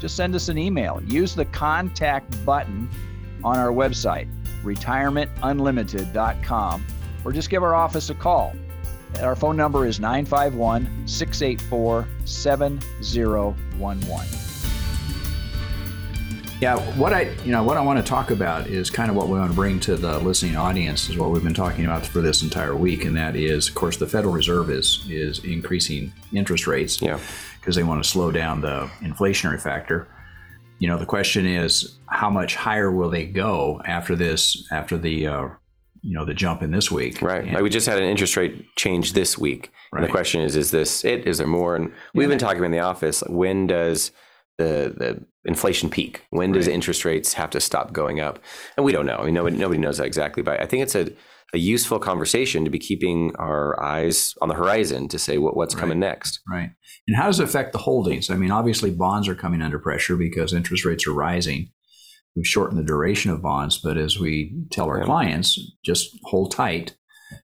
just send us an email. Use the contact button on our website, retirementunlimited.com, or just give our office a call. Our phone number is 951 684 7011. Yeah, what I you know what I want to talk about is kind of what we want to bring to the listening audience is what we've been talking about for this entire week, and that is, of course, the Federal Reserve is is increasing interest rates. Yeah because they want to slow down the inflationary factor. You know, the question is how much higher will they go after this, after the, uh, you know, the jump in this week? Right. And, like we just had an interest rate change this week. Right. And the question is, is this it? Is there more? And we've yeah. been talking in the office. When does the the inflation peak? When does right. interest rates have to stop going up? And we don't know. I mean, nobody nobody knows that exactly. But I think it's a a useful conversation to be keeping our eyes on the horizon to say what, what's right. coming next. Right. And how does it affect the holdings? I mean, obviously, bonds are coming under pressure because interest rates are rising. We've shortened the duration of bonds, but as we tell our yeah. clients, just hold tight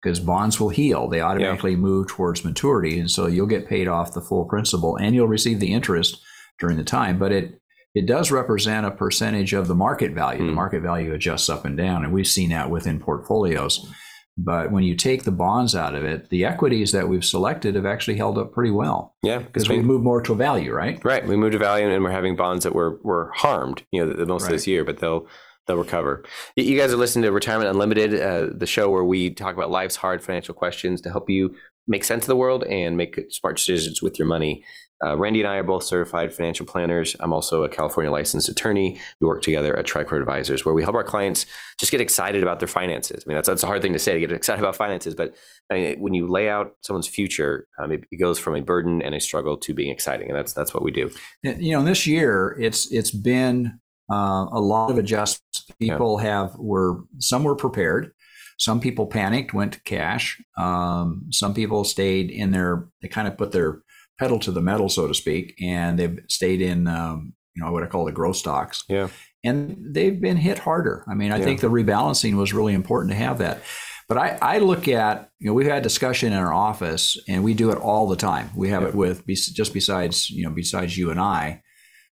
because bonds will heal. They automatically yeah. move towards maturity. And so you'll get paid off the full principal and you'll receive the interest during the time. But it it does represent a percentage of the market value. Mm. The hmm. market value adjusts up and down, and we've seen that within portfolios. But when you take the bonds out of it, the equities that we've selected have actually held up pretty well. Yeah, because we moved more to value, right? Right, we moved to value, and we're having bonds that were were harmed, you know, the, most right. of this year, but they'll they'll recover. You guys are listening to Retirement Unlimited, uh, the show where we talk about life's hard financial questions to help you make sense of the world and make smart decisions with your money. Uh, Randy and I are both certified financial planners. I'm also a California licensed attorney. We work together at Tricord Advisors, where we help our clients just get excited about their finances. I mean, that's, that's a hard thing to say to get excited about finances, but I mean, when you lay out someone's future, um, it, it, goes from a burden and a struggle to being exciting, and that's that's what we do. You know, this year it's it's been uh, a lot of adjustments. People yeah. have were some were prepared. Some people panicked, went to cash. Um, some people stayed in their. They kind of put their pedal to the metal, so to speak, and they've stayed in, um, you know, what I call the growth stocks. Yeah. And they've been hit harder. I mean, I yeah. think the rebalancing was really important to have that. But I, I, look at, you know, we've had discussion in our office, and we do it all the time. We have yeah. it with just besides, you know, besides you and I,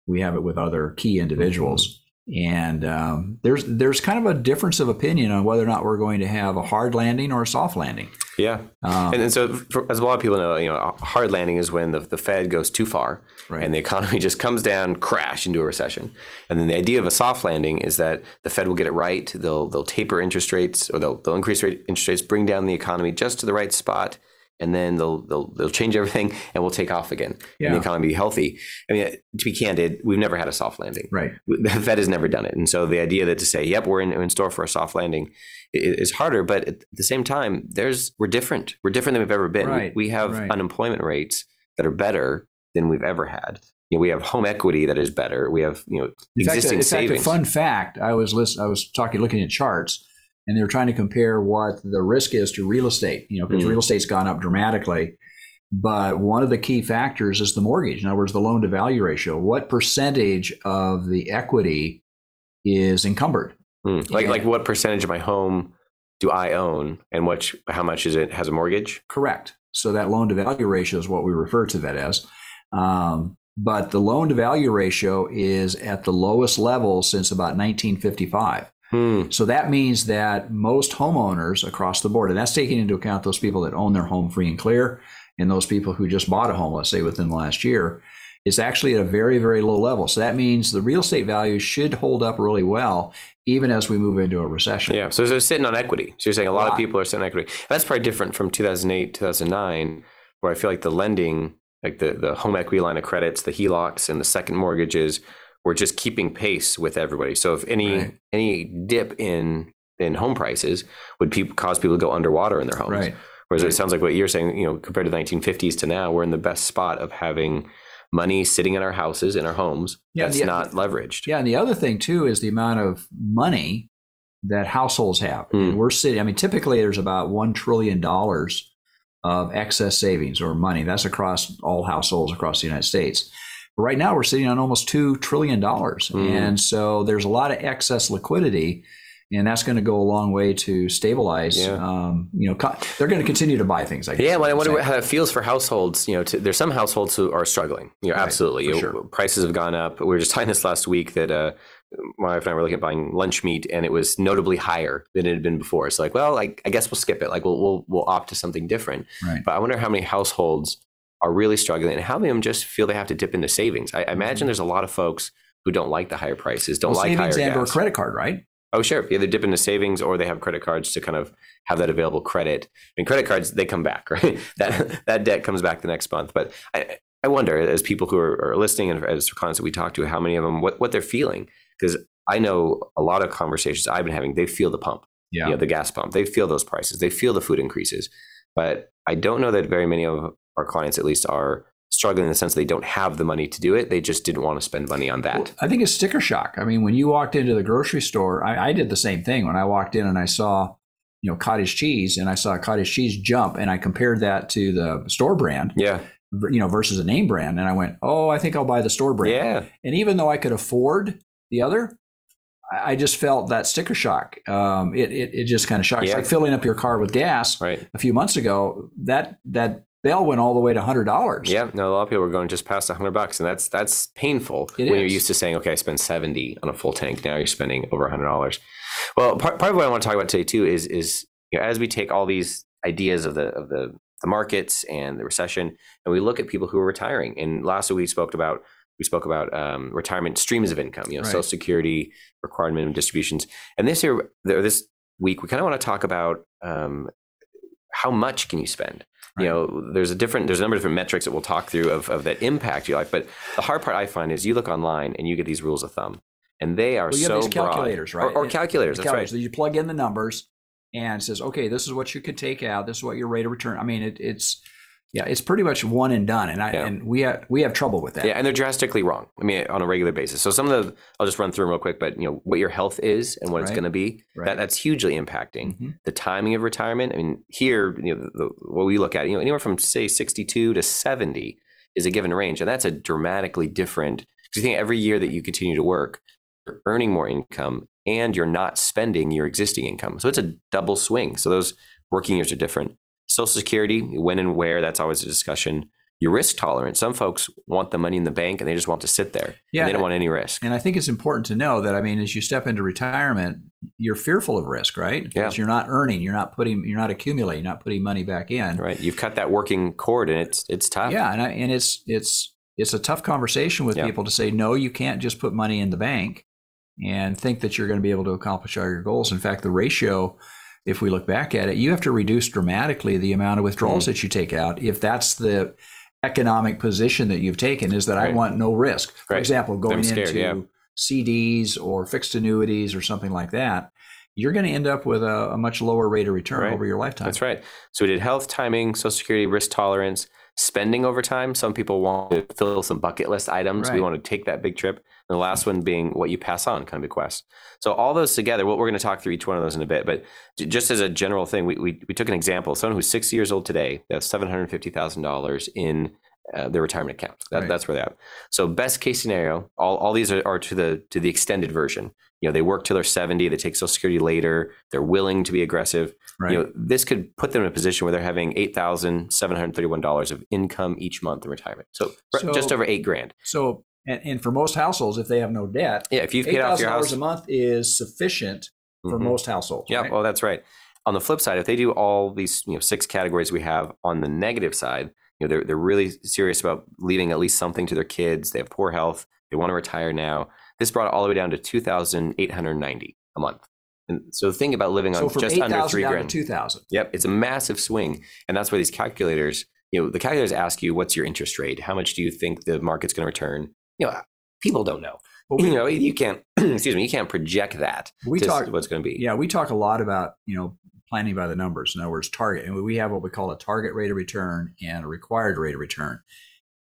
we have it with other key individuals. And um, there's there's kind of a difference of opinion on whether or not we're going to have a hard landing or a soft landing. Yeah, um, and, and, so for, as a lot of people know, you know, a hard landing is when the, the Fed goes too far right. and the economy just comes down, crash into a recession. And then the idea of a soft landing is that the Fed will get it right. They'll they'll taper interest rates or they'll they'll increase rate, interest rates, bring down the economy just to the right spot and then they'll they'll they'll change everything and we'll take off again yeah. and the economy be healthy. I mean, to be candid, we've never had a soft landing. Right. The Fed has never done it, and so the idea that to say, "Yep, we're in, in store for a soft landing," is harder. But at the same time, there's we're different. We're different than we've ever been. Right. We have right. unemployment rates that are better than we've ever had. You know, we have home equity that is better. We have you know in existing fact, savings. In fact, a fun fact: I was list, I was talking, looking at charts and they're trying to compare what the risk is to real estate, you know, because mm real estate's gone up dramatically. But one of the key factors is the mortgage. In other words, the loan to value ratio. What percentage of the equity is encumbered? Mm. Like, and, like what percentage of my home do I own, and what how much is it has a mortgage? Correct. So that loan to value ratio is what we refer to that as. Um, but the loan to value ratio is at the lowest level since about 1955. Hmm. So that means that most homeowners across the board, and that's taking into account those people that own their home free and clear, and those people who just bought a home, let's say within the last year, is actually at a very, very low level. So that means the real estate value should hold up really well, even as we move into a recession. Yeah. So they're sitting on equity. So you're saying a lot, of people are sitting on equity. That's probably different from 2008, 2009, where I feel like the lending, like the, the home equity line of credits, the HELOCs, and the second mortgages we're just keeping pace with everybody. So if any right. any dip in in home prices would people cause people to go underwater in their homes. Right. Whereas right. it sounds like what you're saying, you know, compared to the 1950s to now, we're in the best spot of having money sitting in our houses, in our homes, Yeah, that's the- not leveraged. Yeah, and the other thing too is the amount of money that households have. And hmm. we're sitting. I mean, typically there's about one trillion dollars of excess savings or money. That's across all households across the United States. But right now we're sitting on almost two trillion dollars, Hmm. and so there's a lot of excess liquidity. And that's going to go a long way to stabilize. Yeah. Um, you know, co- they're going to continue to buy things. I guess Yeah, well, I wonder saying. how it feels for households. You know, to, there's some households who are struggling. You know, Right, absolutely. for You know, sure. Prices have gone up. We were just talking this last week that uh, my wife and I were looking at buying lunch meat, and it was notably higher than it had been before. So, like, well, I, I guess we'll skip it. Like, we'll we'll we'll opt to something different. Right. But I wonder how many households are really struggling, and how many of them just feel they have to dip into savings. I, I imagine mm-hmm. there's a lot of folks who don't like the higher prices, don't Well, like higher savings and or gas. credit card, right? Oh, sure. Either dip into savings or they have credit cards to kind of have that available credit. And credit cards, they come back, right? that that debt comes back the next month. But I, I wonder, as people who are, are listening and as clients that we talk to, how many of them, what, what they're feeling. Because I know a lot of conversations I've been having, they feel the pump, Yeah. you know, the gas pump. They feel those prices. They feel the food increases. But I don't know that very many of our clients, at least, are struggling in the sense they don't have the money to do it. They just didn't want to spend money on that. Well, I think it's sticker shock. I mean, when you walked into the grocery store, I, I did the same thing. When I walked in and I saw, you know, cottage cheese, and I saw cottage cheese jump, and I compared that to the store brand, yeah. you know, versus a name brand, and I went, oh, I think I'll buy the store brand. Yeah. And even though I could afford the other, I just felt that sticker shock. Um, it, it it just kind of shocked. It's Yeah. like filling up your car with gas Right. a few months ago. That that bell went all the way to hundred dollars. Yeah, no, a lot of people are going just past hundred bucks, and that's that's painful It when you're used to saying, okay, I spend seventy on a full tank. Now you're spending over hundred dollars. Well, part, part of what I want to talk about today too is is you know, as we take all these ideas of the of the the markets and the recession, and we look at people who are retiring. And last week we spoke about we spoke about um, retirement streams of income, you know, Right. Social Security, required minimum distributions, and this year, this week, we kind of want to talk about um, how much can you spend. You know, there's a different, there's a number of different metrics that we'll talk through of, of that impact your life. But the hard part I find is you look online and you get these rules of thumb, and they are Well, you so have these broad. calculators, right? Or, or calculators. That's calculators. right. You plug in the numbers, and it says, okay, this is what you could take out. This is what your rate of return. I mean, it, it's yeah, it's pretty much one and done. And I Yeah. and we have we have trouble with that. Yeah, and they're drastically wrong. I mean, on a regular basis. So some of the, I'll just run through them real quick. But you know, what your health is and what it's going to be, Right. that, that's hugely impacting Mhm. the timing of retirement. I mean, here, you know, the, what we look at, you know, anywhere from say 62 to 70 is a given range, and that's a dramatically different. Because you think every year that you continue to work, you're earning more income, and you're not spending your existing income. So it's a double swing. So those working years are different. Social Security, when and where, that's always a discussion. Your risk tolerance. Some folks want the money in the bank and they just want to sit there. Yeah, and they don't want any risk. And I think it's important to know that I mean, as you step into retirement, you're fearful of risk, right? Yeah. Because you're not earning, you're not putting, you're not accumulating, you're not putting money back in. Right. You've cut that working cord and it's it's tough. Yeah, and I, and it's it's it's a tough conversation with Yeah. people to say no, you can't just put money in the bank and think that you're going to be able to accomplish all your goals. In fact, the ratio, if we look back at it, you have to reduce dramatically the amount of withdrawals Hmm. that you take out if that's the economic position that you've taken is that I want no risk. For Right. example, going scared, into yeah. CDs or fixed annuities or something like that, you're going to end up with a, a much lower rate of return Right. over your lifetime. That's right. So we did health, timing, social security, risk tolerance, spending over time. Some people want to fill some bucket list items. We want to take that big trip. And the last one being what you pass on, kind of bequest. So all those together, what we're going to talk through each one of those in a bit. But just as a general thing, we, we, we took an example. Someone who's 60 years old today, they have $750,000 in uh, their retirement account. That, Right. That's where they have. So best case scenario, all, all these are, are to the to the extended version. You know, they work till they're 70, they take Social Security later, they're willing to be aggressive. Right. You know, this could put them in a position where they're having eight thousand seven hundred thirty-one dollars of income each month in retirement. So, So- just over eight grand. so, and, and for most households, if they have no debt, Yeah, if you've eight paid off your dollars house, a month is sufficient for Mhm. most households. Yeah, right? well, that's right. On the flip side, if they do all these, you know, six categories we have on the negative side, you know, they're they're really serious about leaving at least something to their kids. They have poor health. They want to retire now. This brought it all the way down to two thousand eight hundred ninety a month. And so think about living so on from just eight under thousand three down grand. to two thousand. Yep, it's a massive swing, and that's why these calculators. You know, the calculators ask you, "What's your interest rate? How much do you think the market's going to return?" You know, people don't know. But you know, you can't. excuse me, you can't project that. we talk, what's going to be. yeah, we talk a lot about you know planning by the numbers. In other words, target, and we have what we call a target rate of return and a required rate of return.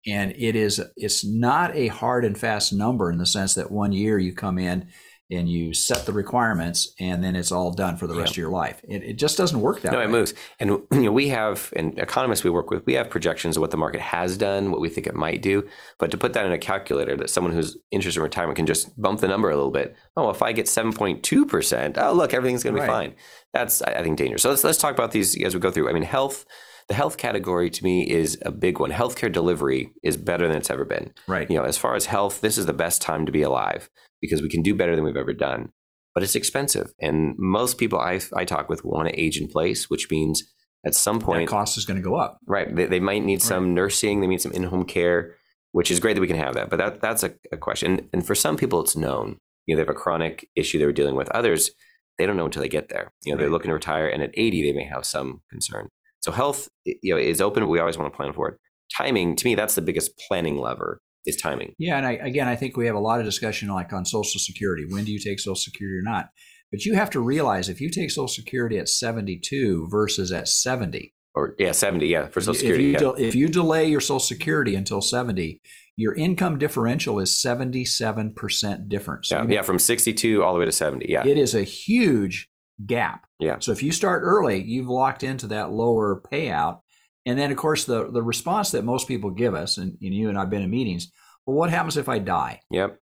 and it is it's not a hard and fast number in the sense that one year you come in and you set the requirements and then it's all done for the rest yeah. of your life. It, it, just doesn't work that no, way. No, it moves. And you know, we have, and economists we work with, we have projections of what the market has done, what we think it might do. But to put that in a calculator that someone who's interested in retirement can just bump the number a little bit. Oh, if I get 7.2%, oh, look, everything's going to be right. fine. That's, I think, dangerous. So let's, let's talk about these as we go through. I mean, health, the health category to me is a big one. Healthcare delivery is better than it's ever been. Right. You know, as far as health, this is the best time to be alive because we can do better than we've ever done but it's expensive. And most people I, I talk with want to age in place, which means at some point that cost is going to go up. Right. They, they might need some right. nursing. They need some in-home care, which is great that we can have that. But that that's a, a question. And, and, for some people, it's known. You know, they have a chronic issue they were dealing with. Others, they don't know until they get there. You know, right. they're looking to retire, and at 80, they may have some concern. So health, you know, is open. But we always want to plan for it. Timing, to me, that's the biggest planning lever is timing. Yeah, and I, again, I think we have a lot of discussion like on Social Security. When do you take Social Security or not? But you have to realize if you take Social Security at 72 versus at 70, or yeah, 70, yeah, for Social Security. If you, yeah. de- if you delay your Social Security until 70, your income differential is 77% difference. Yeah, yeah, from 62 all the way to 70. Yeah. It is a huge gap. Yeah. So if you start early, you've locked into that lower payout. And then, of course, the, the response that most people give us, and, and you and I've been in meetings, well, what happens if I die? Yep.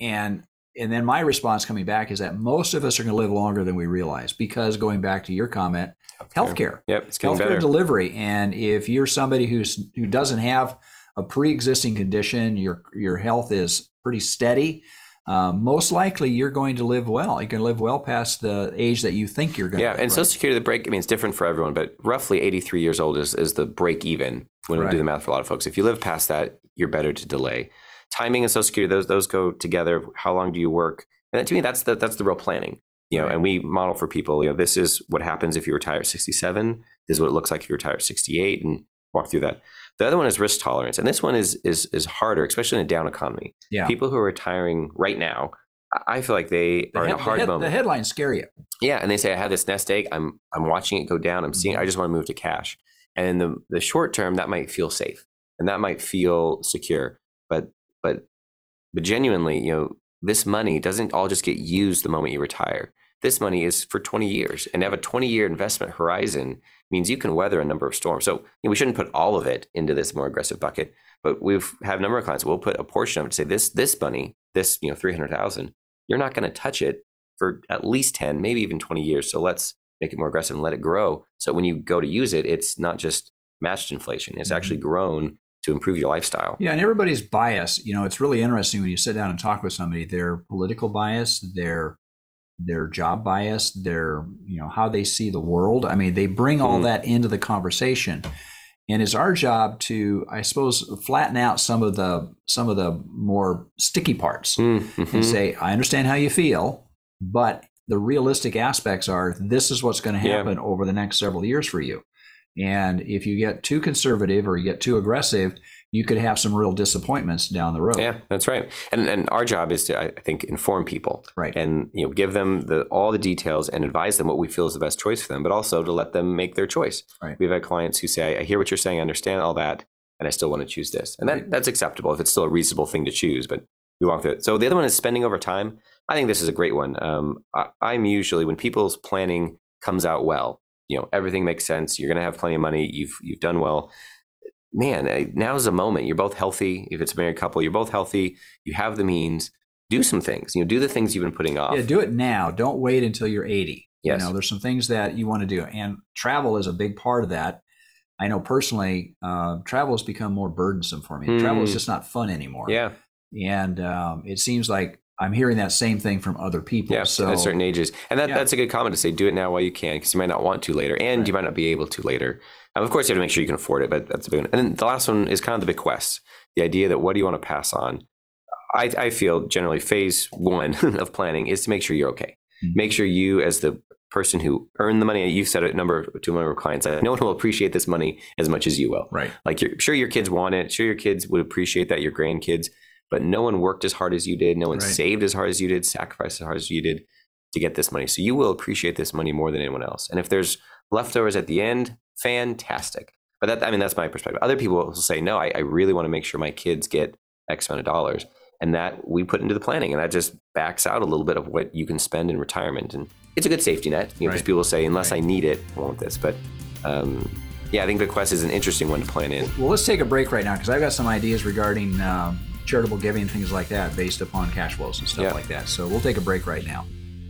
And and then my response coming back is that most of us are going to live longer than we realize because going back to your comment, healthcare. healthcare. Yep, it's healthcare better. delivery. And if you're somebody who's who doesn't have a pre-existing condition, your your health is pretty steady, uh, most likely you're going to live well. You can live well past the age that you think you're going yeah, to. Yeah, and right. Social Security, the break, I mean, it's different for everyone, but roughly 83 years old is, is the break even when right. we do the math for a lot of folks. If you live past that, you're better to delay. Timing and Social Security, those those go together. How long do you work? And to me, that's the that's the real planning. You know, right. and we model for people. You know, this is what happens if you retire at 67. This is what it looks like if you retire at 68, and walk through that. The other one is risk tolerance, and this one is is is harder, especially in a down economy. Yeah, people who are retiring right now, I feel like they the are in a hard the head- moment. The headlines scare you. Yeah, and they say, "I have this nest egg. I'm I'm watching it go down. I'm seeing. I mm-hmm. just want to move to cash." And in the the short term, that might feel safe and that might feel secure, but but but genuinely, you know, this money doesn't all just get used the moment you retire. This money is for 20 years, and have a 20 year investment horizon means you can weather a number of storms. So you know, we shouldn't put all of it into this more aggressive bucket, but we've have a number of clients. We'll put a portion of it to say this this money, this you know 300,000, you're not going to touch it for at least 10, maybe even 20 years. So let's make it more aggressive and let it grow. So when you go to use it, it's not just matched inflation; it's mm-hmm. actually grown to improve your lifestyle. Yeah, and everybody's bias, you know, it's really interesting when you sit down and talk with somebody, their political bias, their their job bias, their, you know, how they see the world. I mean, they bring all mm. that into the conversation. And it's our job to, I suppose, flatten out some of the some of the more sticky parts mm-hmm. and say, I understand how you feel, but the realistic aspects are this is what's going to happen yeah. over the next several years for you. And if you get too conservative or you get too aggressive, you could have some real disappointments down the road. Yeah, that's right. And and our job is to, I think, inform people, right? And you know, give them the all the details and advise them what we feel is the best choice for them, but also to let them make their choice. Right. We've had clients who say, "I hear what you're saying, I understand all that, and I still want to choose this," and that right. that's acceptable if it's still a reasonable thing to choose. But we walk through it. So the other one is spending over time. I think this is a great one. Um, I, I'm usually when people's planning comes out well, you know everything makes sense you're going to have plenty of money you've you've done well man now's the moment you're both healthy if it's a married couple you're both healthy you have the means do some things you know do the things you've been putting off yeah do it now don't wait until you're 80 yes. you know there's some things that you want to do and travel is a big part of that i know personally uh, travel has become more burdensome for me mm. travel is hmm. just not fun anymore yeah and um, it seems like I'm hearing that same thing from other people. Yeah, so, at certain ages, and that, yeah. that's a good comment to say. Do it now while you can, because you might not want to later, and right. you might not be able to later. Um, of course, you have to make sure you can afford it, but that's a big one. And then the last one is kind of the bequest, the idea that what do you want to pass on. I, I feel generally phase one of planning is to make sure you're okay. Mm-hmm. Make sure you, as the person who earned the money, you've said a number to a number of clients, no one will appreciate this money as much as you will. Right. Like, you're sure your kids want it. Sure, your kids would appreciate that. Your grandkids but no one worked as hard as you did. No one right. saved as hard as you did, sacrificed as hard as you did to get this money. So you will appreciate this money more than anyone else. And if there's leftovers at the end, fantastic. But that, I mean, that's my perspective. Other people will say, no, I, I really want to make sure my kids get X amount of dollars. And that we put into the planning, and that just backs out a little bit of what you can spend in retirement. And it's a good safety net, you know, because right. people say, unless right. I need it, I want this. But um, yeah, I think the bequest is an interesting one to plan in. Well, let's take a break right now because I've got some ideas regarding um, charitable giving and things like that based upon cash flows and stuff yeah. like that. So we'll take a break right now.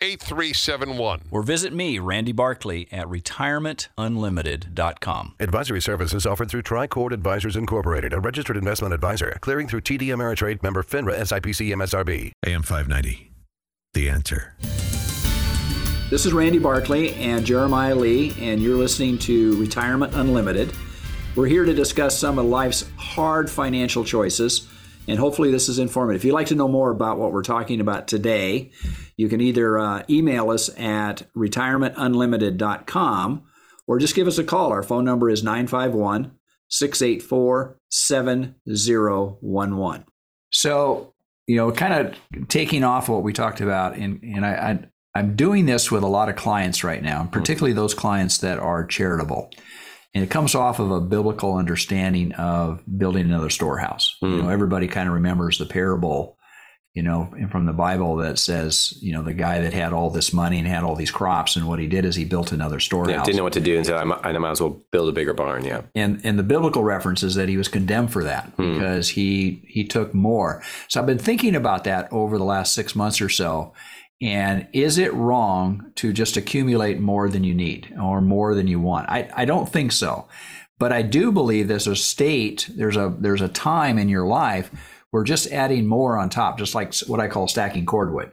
8371. Or visit me, Randy Barkley, at retirementunlimited.com. Advisory services offered through Tricord Advisors Incorporated, a registered investment advisor, clearing through TD Ameritrade member FINRA SIPC MSRB. AM 590. The answer. This is Randy Barkley and Jeremiah Lee, and you're listening to Retirement Unlimited. We're here to discuss some of life's hard financial choices and hopefully this is informative. If you'd like to know more about what we're talking about today, you can either uh, email us at retirementunlimited.com or just give us a call. Our phone number is 951 684 7011. So, you know, kind of taking off what we talked about, and, and I, I, I'm doing this with a lot of clients right now, particularly those clients that are charitable. And it comes off of a biblical understanding of building another storehouse. Mm. You know, hmm. everybody kind of remembers the parable, you know, from the Bible that says, you know, the guy that had all this money and had all these crops, and what he did is he built another storehouse. Yeah, didn't know what to do, and said, I might, I might as well build a bigger barn. Yeah. And and the biblical reference is that he was condemned for that mm. because he he took more. So I've been thinking about that over the last six months or so and is it wrong to just accumulate more than you need or more than you want? I, I don't think so. But I do believe there's a state, there's a there's a time in your life where just adding more on top, just like what I call stacking cordwood,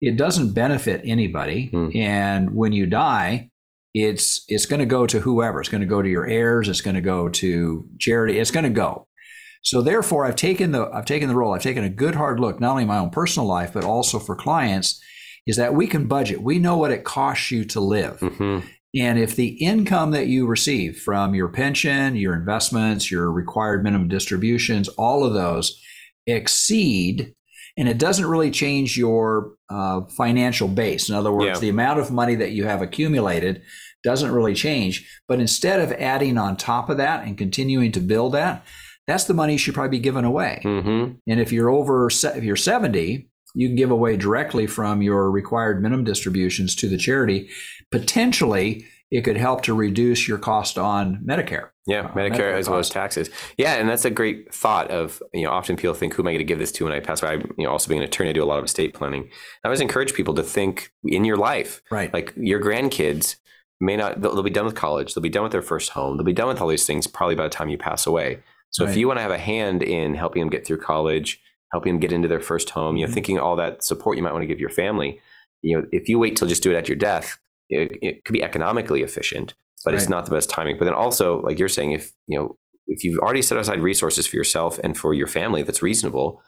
it doesn't benefit anybody. Mm. And when you die, it's it's going to go to whoever. It's going to go to your heirs. It's going to go to charity. It's going to go. So therefore, I've taken the I've taken the role. I've taken a good hard look, not only in my own personal life, but also for clients is that we can budget. We know what it costs you to live. Mm-hmm. And if the income that you receive from your pension, your investments, your required minimum distributions, all of those exceed, and it doesn't really change your uh, financial base. In other words, yeah. the amount of money that you have accumulated doesn't really change. But instead of adding on top of that and continuing to build that, that's the money you should probably be giving away. Mm-hmm. And if you're over, if you're 70 you can give away directly from your required minimum distributions to the charity. Potentially, it could help to reduce your cost on Medicare. Yeah, uh, Medicare, Medicare as cost. well as taxes. Yeah, and that's a great thought. Of you know, often people think, "Who am I going to give this to when I pass away?" I, you know, also being an attorney, I do a lot of estate planning. I always encourage people to think in your life, right? Like your grandkids may not; they'll, they'll be done with college, they'll be done with their first home, they'll be done with all these things probably by the time you pass away. So right. if you want to have a hand in helping them get through college, helping them get into their first home, you know, mm-hmm. thinking all that support you might want to give your family. You know, if you wait till just do it at your death, it, it could be economically efficient, but right. it's not the best timing. But then also, like you're saying, if you know, if you've already set aside resources for yourself and for your family that's reasonable,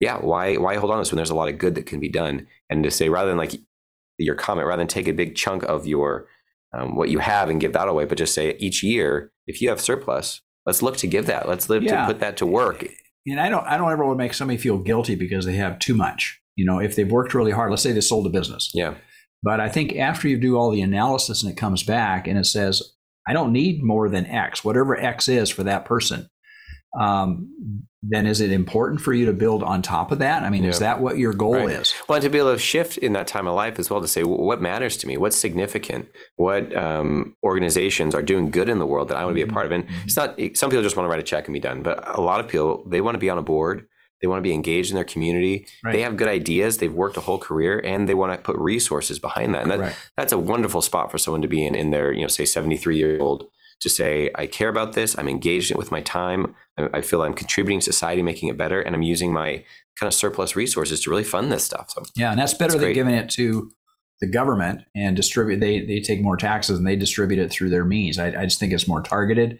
yeah, why why hold on to this when there's a lot of good that can be done? And to say rather than like your comment, rather than take a big chunk of your um, what you have and give that away, but just say each year, if you have surplus, let's look to give that. Let's live yeah. to put that to work and I don't I don't ever want to make somebody feel guilty because they have too much. You know, if they've worked really hard, let's say they sold a business. Yeah. But I think after you do all the analysis and it comes back and it says, I don't need more than X, whatever X is for that person. Um, then is it important for you to build on top of that? I mean, yeah. is that what your goal right. is? Well, and to be able to shift in that time of life as well to say what matters to me, what's significant, what um, organizations are doing good in the world that I want to be a part of. And mm-hmm. it's not some people just want to write a check and be done, but a lot of people they want to be on a board. They want to be engaged in their community. Right. They have good ideas. They've worked a whole career, and they want to put resources behind that. And that, that's a wonderful spot for someone to be in in their, you know, say seventy three year old to say, I care about this, I'm engaged it with my time, I, I feel I'm contributing to society, making it better, and I'm using my kind of surplus resources to really fund this stuff. So Yeah, and that's better than great. giving it to the government and distribute. They they take more taxes and they distribute it through their means. I, I just think it's more targeted,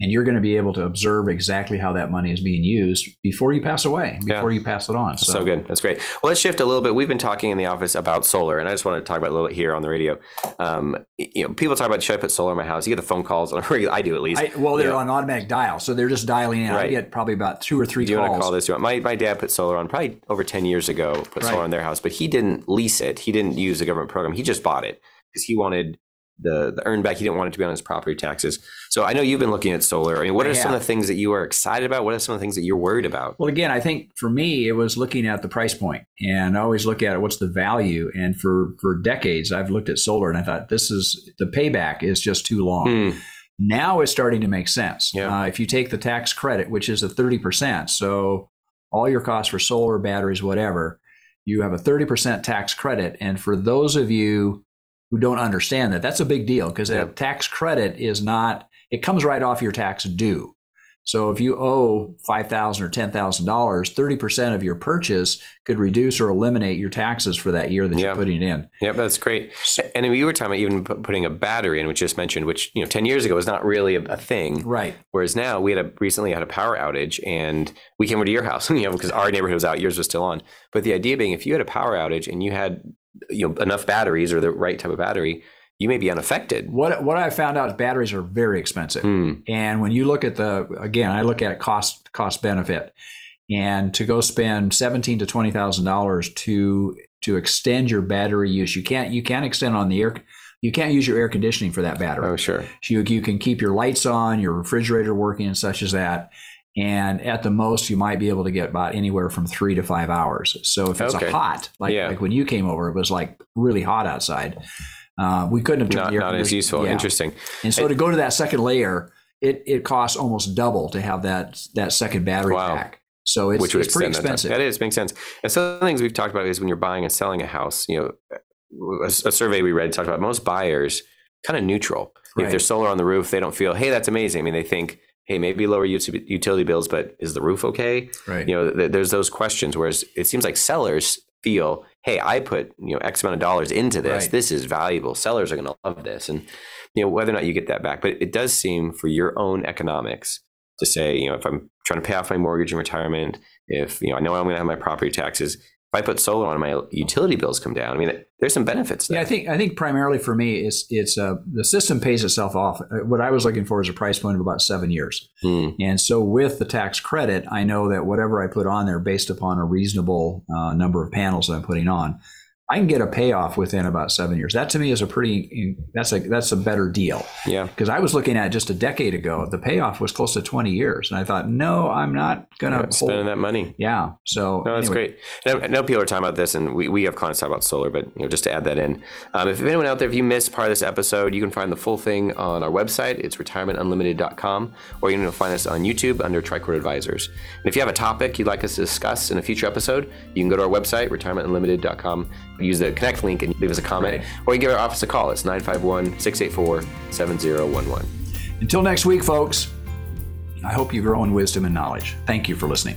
and you're going to be able to observe exactly how that money is being used before you pass away, Yeah. before you pass it on. So, good. That's great. Well, let's shift a little bit. We've been talking in the office about solar, and I just want to talk about a little bit here on the radio. Um, you know, people talk about should I put solar in my house? You get the phone calls on a regular. I do at least. I, well, they're Yeah. on automatic dial, so they're just dialing in. I get probably about two or three Do you want to call this? My my dad put solar on probably over ten years ago. Put solar Right. on their house, but he didn't lease it. He didn't use the government program. He just bought it because he wanted the the earn back. He didn't want it to be on his property taxes. So I know you've been looking at solar. I mean, what are some of the things that you are excited about? What are some of the things that you're worried about? Well, again, I think for me, it was looking at the price point, and I always look at what's the value. And for for decades, I've looked at solar, and I thought this is the payback is just too long. Hmm. Now it's starting to make sense. Yeah. Uh, if you take the tax credit, which is a thirty percent, so all your costs for solar, batteries, whatever, you have a thirty percent tax credit. And for those of you who don't understand that, that's a big deal because Yeah. that tax credit is not. It comes right off your tax due. So if you owe 5,000 or ten thousand dollars, thirty percent of your purchase could reduce or eliminate your taxes for that year that Yeah. you're putting it in. Yep, that's great. And you were talking about even putting a battery in, which you just mentioned, which you know, ten years ago was not really a, a thing. Right. Whereas now we had a recently had a power outage, and we came over to your house, you know, because our neighborhood was out, yours was still on. But the idea being, if you had a power outage and you had you know enough batteries or the right type of battery, you may be unaffected. What what I found out is batteries are very expensive. Hmm. And when you look at the again, I look at cost cost benefit, and to go spend seventeen to twenty thousand dollars to to extend your battery use, you can't you can't extend on the air. You can't use your air conditioning for that battery. Oh, sure. You, you can keep your lights on, your refrigerator working, and such as that. And at the most, you might be able to get about anywhere from three to five hours. So if it's Okay. a hot, like, Yeah. like when you came over, it was like really hot outside. Uh, we couldn't have turned Not, the air not as useful. Yeah. Interesting. And so to go to that second layer, it, it costs almost double to have that that second battery Wow. pack. So it's, which would it's pretty extend that expensive. That is makes sense. And some of the things we've talked about is when you're buying and selling a house. You know, a, a survey we read talked about most buyers kind of neutral. If Right. there's solar on the roof, they don't feel, hey, that's amazing. I mean, they think, hey, maybe lower utility bills, but is the roof okay? Right. You know, th- there's those questions. Whereas it seems like sellers feel, hey, I put you know X amount of dollars into this. Right. This is valuable. Sellers are going to love this, and you know whether or not you get that back. But it does seem for your own economics to say, you know, if I'm trying to pay off my mortgage in retirement, if you know I know I'm going to have my property taxes, if I put solar on, my utility bills come down. I mean, there's some benefits there. Yeah, I think I think primarily for me, it's it's uh, the system pays itself off. Uh, What I was looking for is a price point of about seven years, Hmm. and so with the tax credit, I know that whatever I put on there, based upon a reasonable uh, number of panels that I'm putting on, I can get a payoff within about seven years. That to me is a pretty that's a that's a better deal. Yeah. because I was looking at just a decade ago, the payoff was close to 20 years. And I thought, no, I'm not going to Yeah, spending that money. Yeah. So, No, that's anyway. great. And I I know people are talking about this, and we, we have clients talk about solar, but you know, just to add that in, um, if anyone out there, if you missed part of this episode, you can find the full thing on our website. It's retirementunlimited.com, or you can find us on YouTube under Tricord Advisors. And if you have a topic you'd like us to discuss in a future episode, you can go to our website, retirementunlimited.com, use the connect link, and leave us a comment, Right. or you can give our office a call. It's 951 684 7011. Until next week, folks, I hope you grow in wisdom and knowledge. Thank you for listening.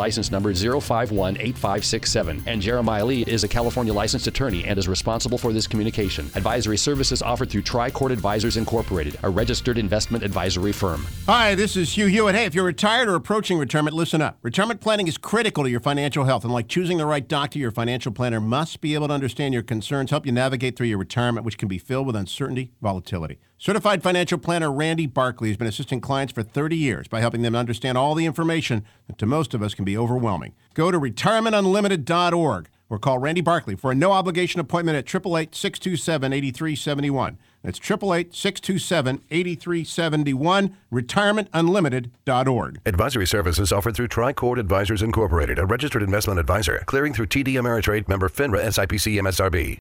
license number 0518567, and Jeremiah Lee is a California licensed attorney and is responsible for this communication. Advisory services offered through Tricord Advisors Incorporated, a registered investment advisory firm. Hi, this is Hugh Hewitt. Hey, if you're retired or approaching retirement, listen up. Retirement planning is critical to your financial health, and like choosing the right doctor, your financial planner must be able to understand your concerns, help you navigate through your retirement, which can be filled with uncertainty, volatility. Certified financial planner Randy Barkley has been assisting clients for 30 years by helping them understand all the information that to most of us can be overwhelming. Go to retirementunlimited.org or call Randy Barkley for a no obligation appointment at 888 627 8371. That's 888 627 8371, retirementunlimited.org. Advisory services offered through Tricord Advisors Incorporated, a registered investment advisor, clearing through TD Ameritrade member FINRA SIPC MSRB.